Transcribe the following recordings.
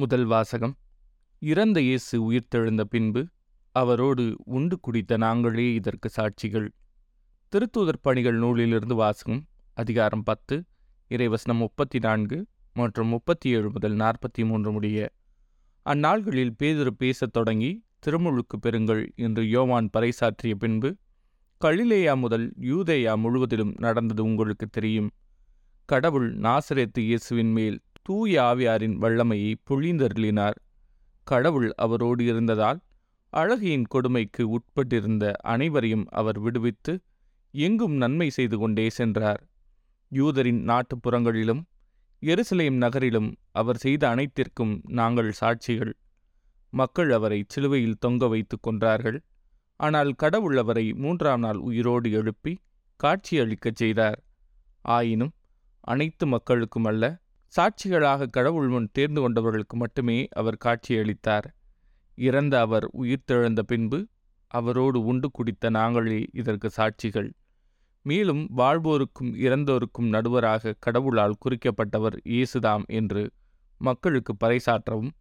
முதல் வாசகம். இறந்த இயேசு உயிர்த்தெழுந்த பின்பு அவரோடு உண்டு குடித்த நாங்களே இதற்கு சாட்சிகள். திருத்தூதர் பணிகள் நூலிலிருந்து வாசகம் அதிகாரம் பத்து இறைவசனம் முப்பத்தி நான்கு மற்றும் முப்பத்தி ஏழு முதல் நாற்பத்தி மூன்று முடிய. அந்நாள்களில் பேதுரு பேசத் தொடங்கி திருமுழுக்கு பெறுங்கள் என்று யோவான் பறைசாற்றிய பின்பு கலிலேயா முதல் யூதேயா முழுவதிலும் நடந்தது உங்களுக்கு தெரியும். கடவுள் நாசரேத்து இயேசுவின் மேல் தூய ஆவியாரின் வல்லமையை பொழிந்தருளினார். கடவுள் அவரோடு இருந்ததால் அழகியின் கொடுமைக்கு உட்பட்டிருந்த அனைவரையும் அவர் விடுவித்து எங்கும் நன்மை செய்து கொண்டே சென்றார். யூதரின் நாட்டுப்புறங்களிலும் எருசலேம் நகரிலும் அவர் செய்த அனைத்திற்கும் நாங்கள் சாட்சிகள். மக்கள் அவரை சிலுவையில் தொங்க வைத்துக் கொன்றார்கள். ஆனால் கடவுள் அவரை மூன்றாம் நாள் உயிரோடு எழுப்பி காட்சியளிக்கச் செய்தார். ஆயினும் அனைத்து மக்களுக்கும் அல்ல சாட்சிகளாக கடவுள் முன் தேர்ந்து கொண்டவர்களுக்கு மட்டுமே அவர் காட்சியளித்தார். இறந்த அவர் உயிர்த்தெழுந்த பின்பு அவரோடு உண்டு குடித்த நாங்களே இதற்கு சாட்சிகள். மேலும் வாழ்வோருக்கும் இறந்தோருக்கும் நடுவராக கடவுளால் குறிக்கப்பட்டவர் இயேசுதாம் என்று மக்களுக்கு பறைசாற்றவும்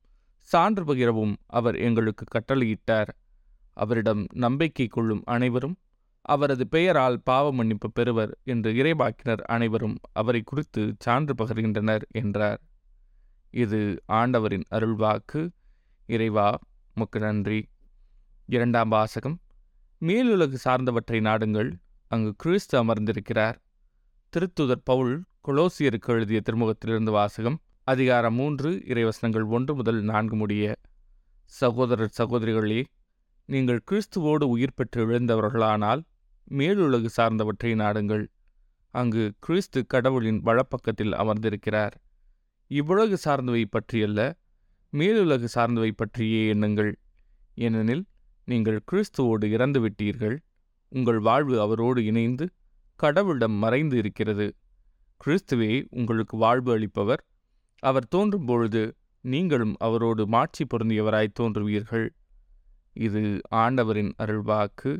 சான்று பகிரவும் அவர் எங்களுக்கு கட்டளையிட்டார். அவரிடம் நம்பிக்கை கொள்ளும் அனைவரும் அவரது பெயரால் பாவ மன்னிப்பு பெறுவர் என்று இறைபாக்கினர் அனைவரும் அவரை குறித்து சான்று பகர்கின்றனர் என்றார். இது ஆண்டவரின் அருள்வாக்கு. இறைவா முக்கு நன்றி. இரண்டாம் வாசகம். மேலுலகு சார்ந்தவற்றை நாடுங்கள். அங்கு கிறிஸ்து அமர்ந்திருக்கிறார். திருத்துதர் பவுல் கொலோசியருக்கு எழுதிய திருமுகத்திலிருந்து வாசகம். அதிகாரம் மூன்று இறைவசனங்கள் ஒன்று முதல் நான்கு முடிய. சகோதரர் சகோதரிகளே நீங்கள் கிறிஸ்துவோடு உயிர் பெற்று எழுந்தவர்களானால் மேலுலகு சார்ந்தவற்றை நாடுங்கள். அங்கு கிறிஸ்து கடவுளின் வலப்பக்கத்தில் அமர்ந்திருக்கிறார். இவ்வுலகு சார்ந்தவை பற்றியல்ல மேலுலகு சார்ந்தவை பற்றியே எண்ணுங்கள். ஏனெனில் நீங்கள் கிறிஸ்துவோடு இறந்து விட்டீர்கள் உங்கள் வாழ்வு அவரோடு இணைந்து கடவுளிடம் மறைந்து இருக்கிறது. கிறிஸ்துவே உங்களுக்கு வாழ்வு அளிப்பவர். அவர் தோன்றும் பொழுது நீங்களும் அவரோடு மாட்சி பொருந்தியவராய் தோன்றுவீர்கள். இது ஆண்டவரின் அருள்வாக்கு.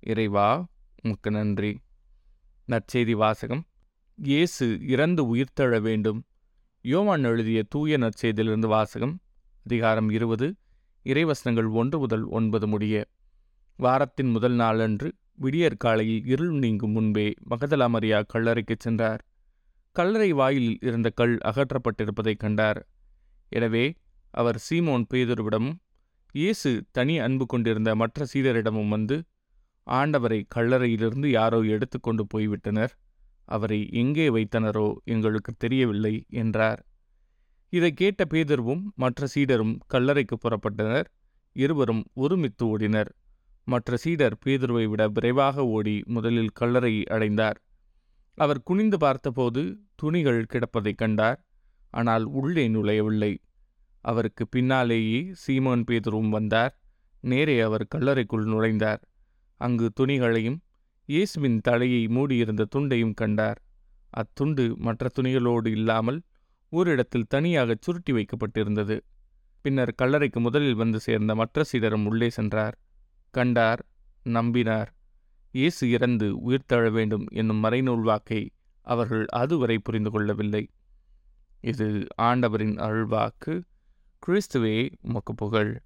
இறைவா மிக்க நன்றி. நற்செய்தி வாசகம். இயேசு இறந்து உயிர்த்தெழ வேண்டும். யோவான் எழுதிய தூய நற்செய்தியிலிருந்து வாசகம். அதிகாரம் இருபது. இறைவசனங்கள் ஒன்று முதல் ஒன்பது முடிய. வாரத்தின் முதல் நாளன்று விடியற் காலையில் இருள் நீங்கும் முன்பே மகதலா மரியா கல்லறைக்குச் சென்றார். கல்லறை வாயிலில் இருந்த கல் அகற்றப்பட்டிருப்பதைக் கண்டார். எனவே அவர் சீமோன் பேதுருவிடமும் இயேசு தனி அன்பு கொண்டிருந்த மற்ற சீடரிடமும் வந்து ஆண்டவரை கல்லறையிலிருந்து யாரோ எடுத்து கொண்டு போய்விட்டனர். அவரை எங்கே வைத்தனரோ எங்களுக்கு தெரியவில்லை என்றார். இதை கேட்ட பேதர்வும் மற்ற சீடரும் கல்லறைக்கு புறப்பட்டனர். இருவரும் ஒருமித்து ஓடினர். மற்ற சீடர் பேதுருவை விட விரைவாக ஓடி முதலில் கல்லறையை அடைந்தார். அவர் குனிந்து பார்த்தபோது துணிகள் கிடப்பதைக் கண்டார். ஆனால் உள்ளே நுழையவில்லை. அவருக்கு பின்னாலேயே சீமோன் பேதுருவும் வந்தார். நேரே அவர் கல்லறைக்குள் நுழைந்தார். அங்கு துணிகளையும் இயேசுவின் தலையை மூடியிருந்த துண்டையும் கண்டார். அத்துண்டு மற்ற துணிகளோடு இல்லாமல் ஓரிடத்தில் தனியாக சுருட்டி வைக்கப்பட்டிருந்தது. பின்னர் கல்லறைக்கு முதலில் வந்து சேர்ந்த மற்ற சீடரும் உள்ளே சென்றார். கண்டார் நம்பினார் இயேசு இறந்து உயிர்த்தெழ வேண்டும் என்னும் மறைநூல் வாக்கை அவர்கள் அதுவரை புரிந்து கொள்ளவில்லை. இது ஆண்டவரின் அருள்வாக்கு. கிறிஸ்துவே உமக்கு புகழ்.